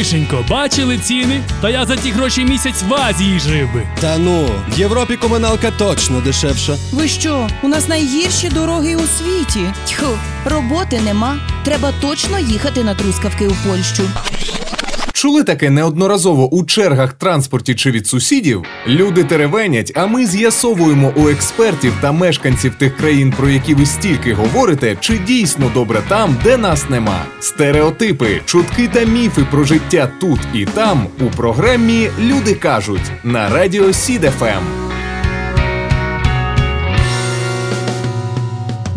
Гришенько, бачили ціни? Та я за ті гроші місяць в Азії жив би. Та ну, в Європі комуналка точно дешевша. Ви що? У нас найгірші дороги у світі. Тьху, роботи нема. Треба точно їхати на трускавки у Польщу. Чули таке неодноразово у чергах транспорті чи від сусідів? Люди теревенять, а ми з'ясовуємо у експертів та мешканців тих країн, про які ви стільки говорите, чи дійсно добре там, де нас нема. Стереотипи, чутки та міфи про життя тут і там у програмі Люди кажуть на радіо СІДФМ.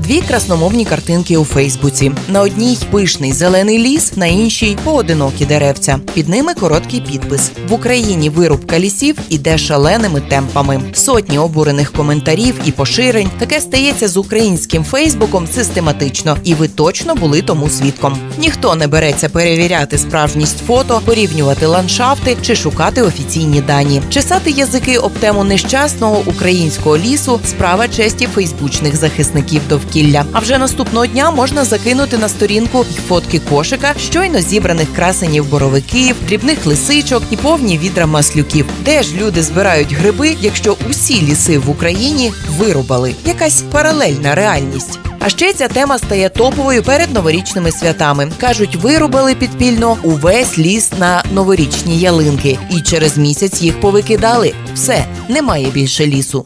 Дві красномовні картинки у Фейсбуці. На одній пишний зелений ліс, на іншій поодинокі деревця. Під ними короткий підпис: в Україні вирубка лісів іде шаленими темпами. Сотні обурених коментарів і поширень. Таке стається з українським Фейсбуком систематично, і ви точно були тому свідком. Ніхто не береться перевіряти справжність фото, порівнювати ландшафти чи шукати офіційні дані. Чесати язики об тему нещасного українського лісу справа честі фейсбучних захисників довкілля. А вже наступного дня можна закинути на сторінку фотки кошика, щойно зібраних красенів боровиків, дрібних лисичок і повні відра маслюків. Де ж люди збирають гриби, якщо усі ліси в Україні вирубали? Якась паралельна реальність. А ще ця тема стає топовою перед новорічними святами. кажуть, вирубали підпільно увесь ліс на новорічні ялинки, і через місяць їх повикидали. Все немає більше лісу.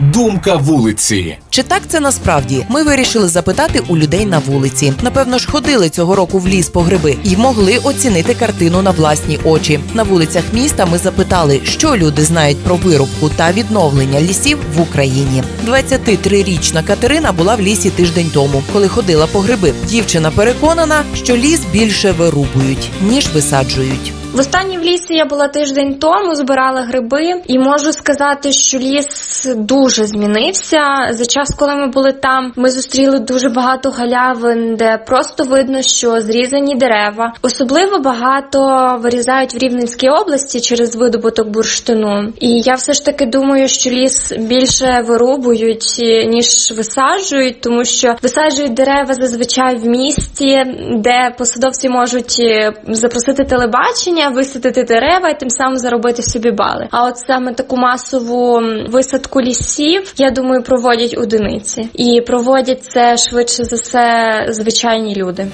Думка вулиці. Чи так це насправді? Ми вирішили запитати у людей на вулиці. Напевно ж, ходили цього року в ліс по гриби і могли оцінити картину на власні очі. На вулицях міста ми запитали, що люди знають про вирубку та відновлення лісів в Україні. 23-річна Катерина була в лісі тиждень тому, коли ходила по гриби. Дівчина переконана, що ліс більше вирубують ніж висаджують. Востаннє в лісі я була тиждень тому, збирала гриби, і можу сказати, що ліс дуже змінився. За час, коли ми були там, ми зустріли дуже багато галявин, де просто видно, що зрізані дерева. Особливо багато вирізають в Рівненській області через видобуток бурштину. І я все ж таки думаю, що ліс більше вирубують ніж висаджують, тому що висаджують дерева зазвичай в місті, де посадовці можуть е, запросити телебачення висадити дерева і тим самим заробити собі бали. А от саме таку масову висадку лісів, я думаю, проводять одиниці, і проводять це швидше за все звичайні люди.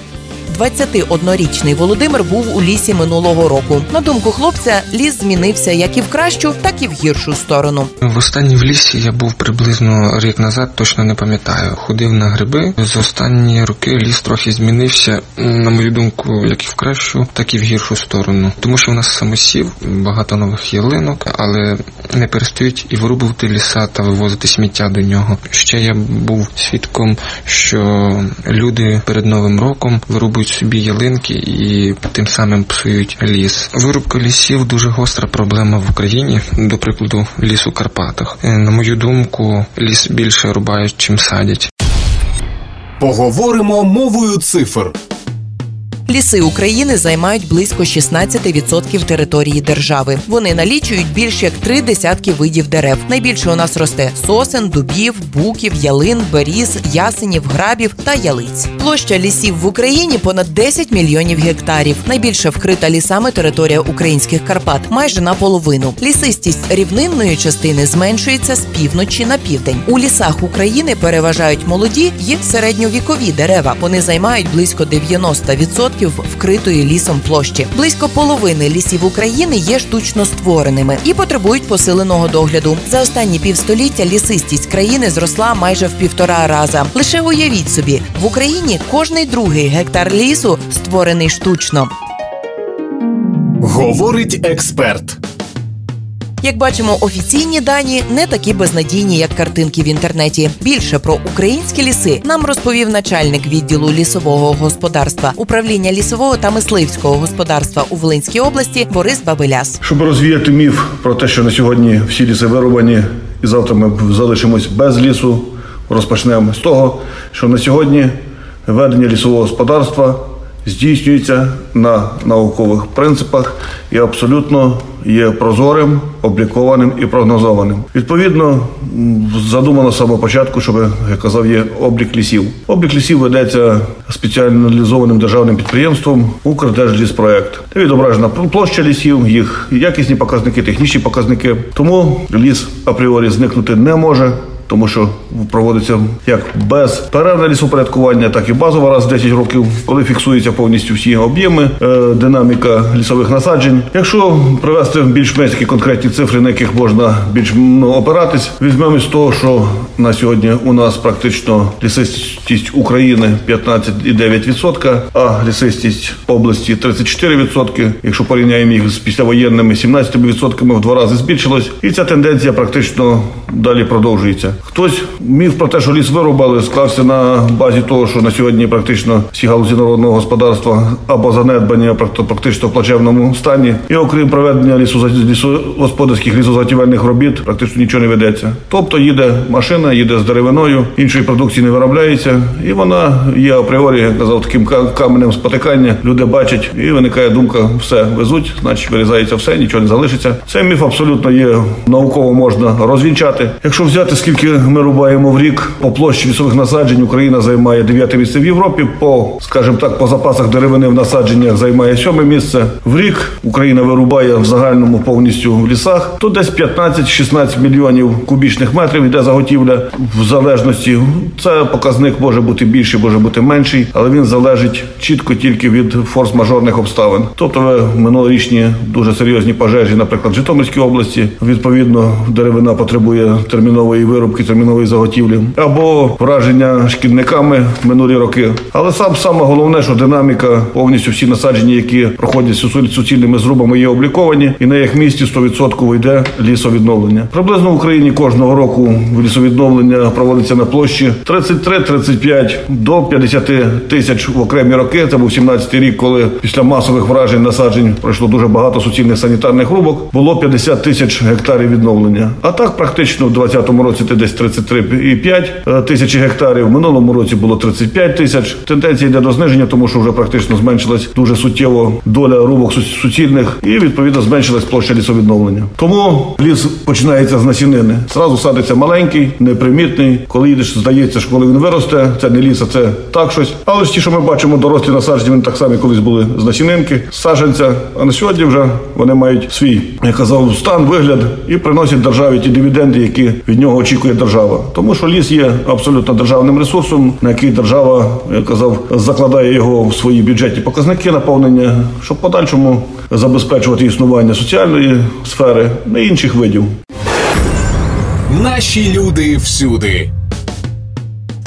21-річний Володимир був у лісі минулого року. На думку хлопця, ліс змінився як і в кращу, так і в гіршу сторону. В останній в лісі я був приблизно рік назад, точно не пам'ятаю. Ходив на гриби. За останні роки ліс трохи змінився, на мою думку, як і в кращу, так і в гіршу сторону. Тому що в нас самосів, багато нових ялинок, але не перестають і вирубувати ліса та вивозити сміття до нього. Ще я був свідком, що люди перед новим роком вирубують собі ялинки і тим самим псують ліс. Вирубка лісів дуже гостра проблема в Україні. До прикладу, ліс у Карпатах. Е, На мою думку, ліс більше рубають, чим садять. Поговоримо мовою цифр. Ліси України займають близько 16% території держави. Вони налічують більш як три десятки видів дерев. Найбільше у нас росте сосен, дубів, буків, ялин, беріз, ясенів, грабів та ялиць. Площа лісів в Україні понад 10 мільйонів гектарів. Найбільше вкрита лісами територія українських Карпат, майже наполовину. Лісистість рівнинної частини зменшується з півночі на південь. У лісах України переважають молоді й середньовікові дерева. Вони займають близько 90% вкритої лісом площі. Близько половини лісів України є штучно створеними і потребують посиленого догляду. За останні півстоліття лісистість країни зросла майже в півтора раза. Лише уявіть собі, в Україні кожний другий гектар лісу створений штучно. Говорить експерт. Як бачимо, офіційні дані не такі безнадійні, як картинки в інтернеті. Більше про українські ліси нам розповів начальник відділу лісового господарства управління лісового та мисливського господарства у Волинській області Борис Бабеляс. Щоб розвіяти міф про те, що на сьогодні всі ліси вирубані, і завтра ми залишимось без лісу, розпочнемо з того, що на сьогодні ведення лісового господарства здійснюється на наукових принципах і абсолютно є прозорим, облікованим і прогнозованим. Відповідно, задумано з самого початку, щоб я казав, є облік лісів. Облік лісів ведеться спеціалізованим державним підприємством Укрдержліспроект. Де відображена площа лісів, їх якісні показники, технічні показники. Тому ліс апріорі зникнути не може. Тому що проводиться як безперервне лісопорядкування, так і базово раз в 10 років, коли фіксуються повністю всі об'єми, е, динаміка лісових насаджень. Якщо привести більш-менш такі конкретні цифри, на яких можна більш ну, опиратись, візьмемо з того, що на сьогодні у нас практично лісистість України 15,9%, а лісистість області 34%. Якщо порівняємо їх з післявоєнними 17% в два рази збільшилось, і ця тенденція практично далі продовжується. Хтось міф про те, що ліс вирубали, склався на базі того, що на сьогодні практично всі галузі народного господарства або занедбані, або практично в плачевному стані. І окрім проведення лісу лісогосподарських лісозаготівельних робіт, практично нічого не ведеться. Тобто їде машина, їде з деревиною, іншої продукції не виробляється, і вона є апріорі, як казав, таким каменем спотикання. Люди бачать, і виникає думка: все везуть, значить вирізається все, нічого не залишиться. Цей міф абсолютно є науково можна розвінчати. Якщо взяти скільки ми рубаємо в рік по площі лісових насаджень, Україна займає дев'яте місце в Європі. По, скажімо так, по запасах деревини в насадженнях займає сьоме місце. В рік Україна вирубає в загальному повністю в лісах. То десь 15-16 мільйонів кубічних метрів йде заготівля в залежності. Це показник може бути більший, може бути менший, але він залежить чітко тільки від форс-мажорних обставин. Тобто ви минулорічні дуже серйозні пожежі, наприклад, в Житомирській області. Відповідно, деревина потребує термінової вирубки, термінової заготівлі, або враження шкідниками минулі роки. Але сам саме головне, що динаміка повністю всі насадження, які проходять суцільними зрубами, є обліковані, і на їх місці 100% йде лісовідновлення. Приблизно в Україні кожного року лісовідновлення проводиться на площі 33-35 до 50 тисяч в окремі роки. Це був 17 рік, коли після масових вражень насаджень пройшло дуже багато суцільних санітарних рубок. Було 50 тисяч гектарів відновлення. А так практично в 2020 році це десь 33,5 тисячі гектарів. В минулому році було 35 тисяч. Тенденція йде до зниження, тому що вже практично зменшилась дуже суттєво доля рубок су- суцільних і відповідно зменшилась площа лісовідновлення. Тому ліс починається з насінини. Зразу садиться маленький, непримітний. Коли їдеш, здається, що коли він виросте, це не ліс, а це так щось. Але ж ті, що ми бачимо, дорослі насадження, вони так само колись були з насінинки, з саджанця. А на сьогодні вже вони мають свій, я казав, стан, вигляд і приносять державі ті дивіденди, які від нього очікує держава. Тому що ліс є абсолютно державним ресурсом, на який держава, я казав, закладає його в свої бюджетні показники наповнення, щоб подальшому забезпечувати існування соціальної сфери і інших видів. Наші люди всюди.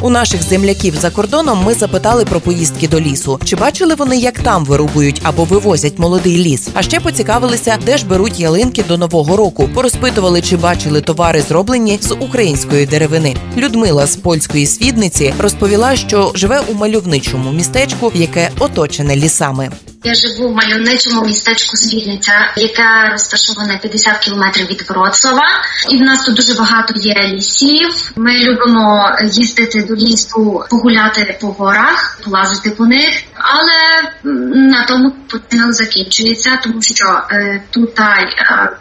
У наших земляків за кордоном ми запитали про поїздки до лісу. Чи бачили вони, як там вирубують або вивозять молодий ліс? А ще поцікавилися, де ж беруть ялинки до нового року. Порозпитували, чи бачили товари, зроблені з української деревини. Людмила з польської свідниці розповіла, що живе у мальовничому містечку, яке оточене лісами. Я живу в мальовничому містечку Свідниця, яке розташоване 50 кілометрів від Вроцлава. І в нас тут дуже багато є лісів. Ми любимо їздити до лісу, погуляти по горах, полазити по них. Але на тому відпочинок закінчується, тому що е, тут е,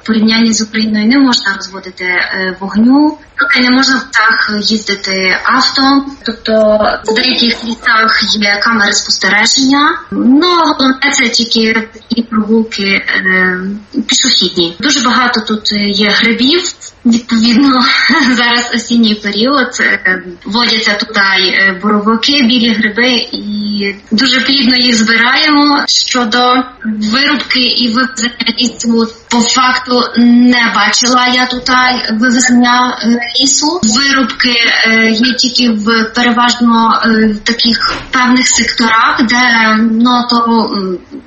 в порівнянні з Україною не можна розводити е, вогню. Тут не можна так їздити авто, тобто в деяких лісах є камери спостереження. Ну головне це тільки такі прогулки е, пішохідні. Дуже багато тут є грибів. Відповідно, зараз осінній період е, водяться тут е, боровики, білі гриби, і дуже плідно їх збираємо. Щодо вирубки і вивезення лісу, по факту не бачила я тут вивезення е, лісу. Вирубки е, є тільки в переважно е, в таких певних секторах, де ну то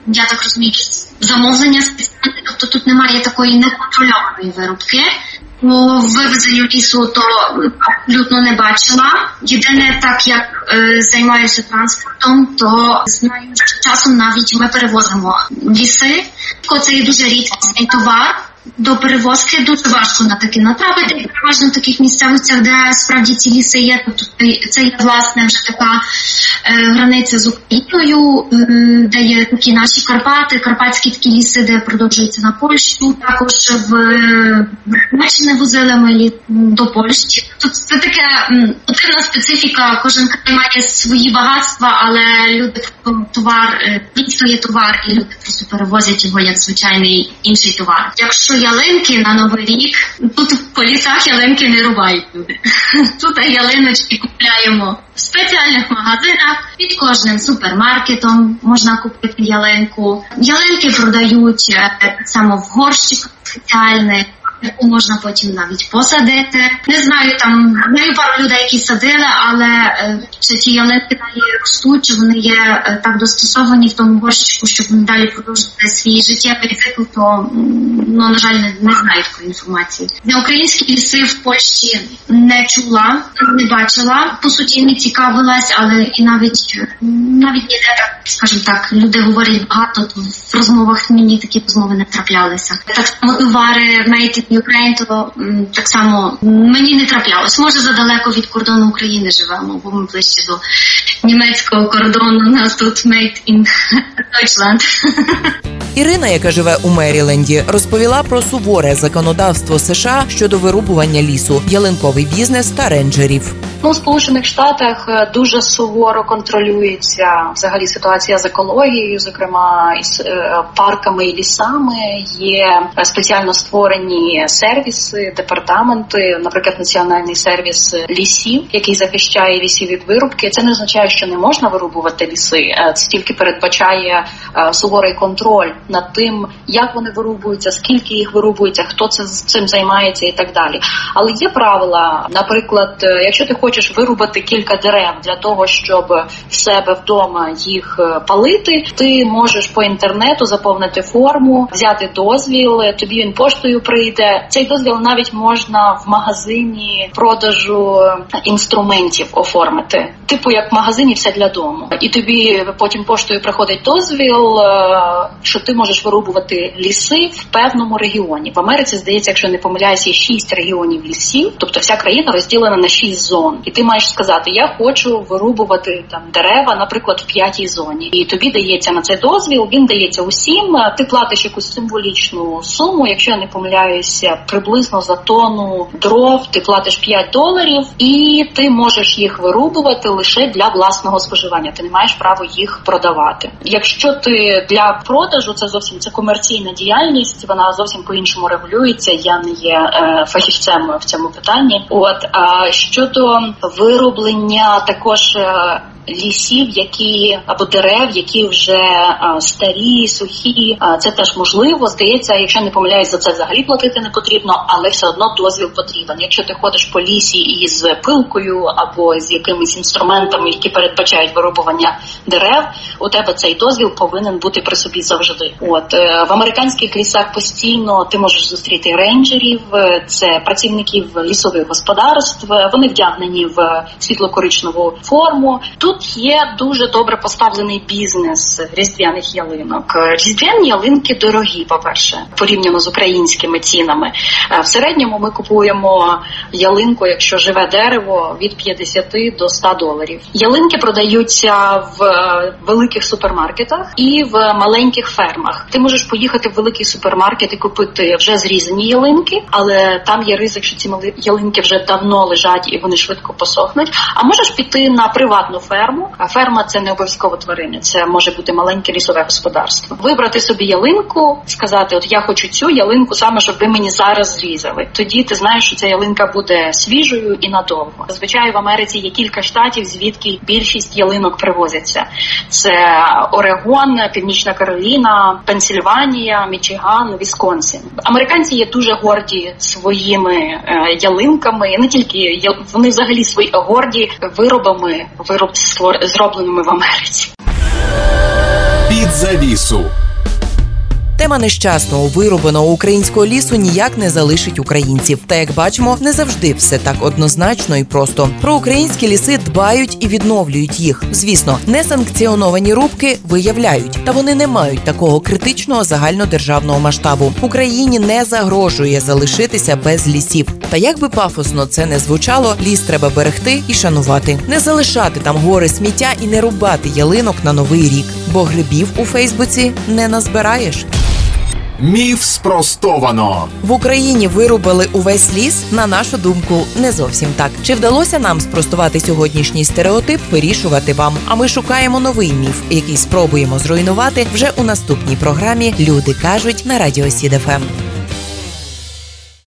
я так розумію, замовлення спеціальні, тобто тут немає такої неконтрольованої вирубки. По вивезенню лісу то абсолютно не бачила. Єдине, так як е, займаюся транспортом, то знаю, що часом навіть ми перевозимо ліси. Це є дуже рідкісний товар. До перевозки дуже важко на такі натрапити. Переважно в таких місцевостях, де справді ці ліси є. Тобто це є власне вже така е, границя з Україною, е, де є такі наші Карпати, карпатські такі ліси, де продовжуються на Польщу. Також в Німеччини возили ми до Польщі. Тобто це таке дивна специфіка. Кожен край має свої багатства, але люди товар е, є товар, і люди просто перевозять його як звичайний інший товар. Якщо ялинки на новий рік, тут по лісах ялинки не рубають люди. Тут ялиночки купляємо в спеціальних магазинах під кожним супермаркетом можна купити ялинку. Ялинки продають саме так само в горщиках спеціальних. Яку можна потім навіть посадити. Не знаю, там знаю пару людей, які садили, але е, чи ті ялинки далі ростуть, чи вони є е, так достосовані в тому горщику, щоб вони далі продовжити свій життєвий цикл, то ну на жаль не, не знаю такої інформації. На українські ліси в Польщі не чула, не бачила. По суті, не цікавилась, але і навіть е, навіть ніде так, скажімо так, люди говорять багато, то в розмовах мені такі розмови не траплялися. Так само товари made in Ukraine, то так само мені не траплялось. Може, задалеко від кордону України живемо, бо ми ближче до німецького кордону. У нас тут made in Deutschland. Ірина, яка живе у Меріленді, розповіла про суворе законодавство США щодо вирубування лісу, ялинковий бізнес та рейнджерів. Ну, у Сполучених Штатах е, дуже суворо контролюється взагалі ситуація з екологією, зокрема із е, парками і лісами. Є е, спеціально створені сервіси, департаменти, наприклад, національний сервіс лісів, який захищає лісів від вирубки. Це не означає, що не можна вирубувати ліси. Це тільки передбачає суворий контроль над тим, як вони вирубуються, скільки їх вирубується, хто це з цим займається і так далі. Але є правила, наприклад, якщо ти хочеш вирубати кілька дерев для того, щоб в себе вдома їх е, палити, ти можеш по інтернету заповнити форму, взяти дозвіл, е, тобі він поштою прийде. Цей дозвіл навіть можна в магазині продажу е, інструментів оформити, типу як в магазині все для дому, і тобі потім поштою приходить дозвіл, що ти можеш вирубувати ліси в певному регіоні. В Америці здається, якщо не помиляюся, є шість регіонів лісів, тобто вся країна розділена на шість зон, і ти маєш сказати: Я хочу вирубувати там дерева, наприклад, в п'ятій зоні, і тобі дається на це дозвіл. Він дається усім. Ти платиш якусь символічну суму, якщо я не помиляюся, приблизно за тонну дров ти платиш 5 доларів, і ти можеш їх вирубувати лише для власного споживання. Ти не маєш права їх продавати. Якщо ти для продажу, це зовсім це комерційна діяльність, вона зовсім по іншому регулюється. Я не є е, фахівцем в цьому питанні. От а щодо вироблення також. Лісів, які або дерев, які вже старі, сухі, це теж можливо. Здається, якщо не помиляюсь, за це взагалі платити не потрібно, але все одно дозвіл потрібен. Якщо ти ходиш по лісі із пилкою або з якимись інструментами, які передбачають вирубування дерев, у тебе цей дозвіл повинен бути при собі завжди. От е, в американських лісах постійно ти можеш зустріти рейнджерів, е, це працівників лісових господарств. Вони вдягнені в світло-коричневу форму. Тут є дуже добре поставлений бізнес різдвяних ялинок. Різдвяні ялинки дорогі, по-перше, порівняно з українськими цінами. Е, В середньому ми купуємо ялинку, якщо живе дерево, від 50 до 100 доларів. Ялинки продаються в е, великих супермаркетах і в маленьких фермах. Ти можеш поїхати в великий супермаркет і купити вже зрізані ялинки, але там є ризик, що ці ялинки вже давно лежать і вони швидко посохнуть. А можеш піти на приватну ферму. А ферма це не обов'язково тварини, це може бути маленьке лісове господарство. Вибрати собі ялинку, сказати: От я хочу цю ялинку, саме щоб ви мені зараз зрізали. Тоді ти знаєш, що ця ялинка буде свіжою і надовго. Зазвичай в Америці є кілька штатів, звідки більшість ялинок привозяться. Це Орегон, Північна Кароліна, Пенсільванія, Мічиган, Вісконсин. Американці є дуже горді своїми е, ялинками, не тільки я- вони взагалі свої горді виробами, вироб створ- зробленими в Америці. Під завісу. Проблема нещасного вирубаного українського лісу ніяк не залишить українців. Та як бачимо, не завжди все так однозначно і просто. Про українські ліси дбають і відновлюють їх. Звісно, несанкціоновані рубки виявляють, та вони не мають такого критичного загальнодержавного масштабу. Україні не загрожує залишитися без лісів. Та як би пафосно це не звучало, ліс треба берегти і шанувати, не залишати там гори сміття і не рубати ялинок на новий рік, бо грибів у Фейсбуці не назбираєш. Міф спростовано. В Україні вирубили увесь ліс. На нашу думку, не зовсім так. Чи вдалося нам спростувати сьогоднішній стереотип? Вирішувати вам. А ми шукаємо новий міф, який спробуємо зруйнувати вже у наступній програмі. Люди кажуть на радіо СІДФМ.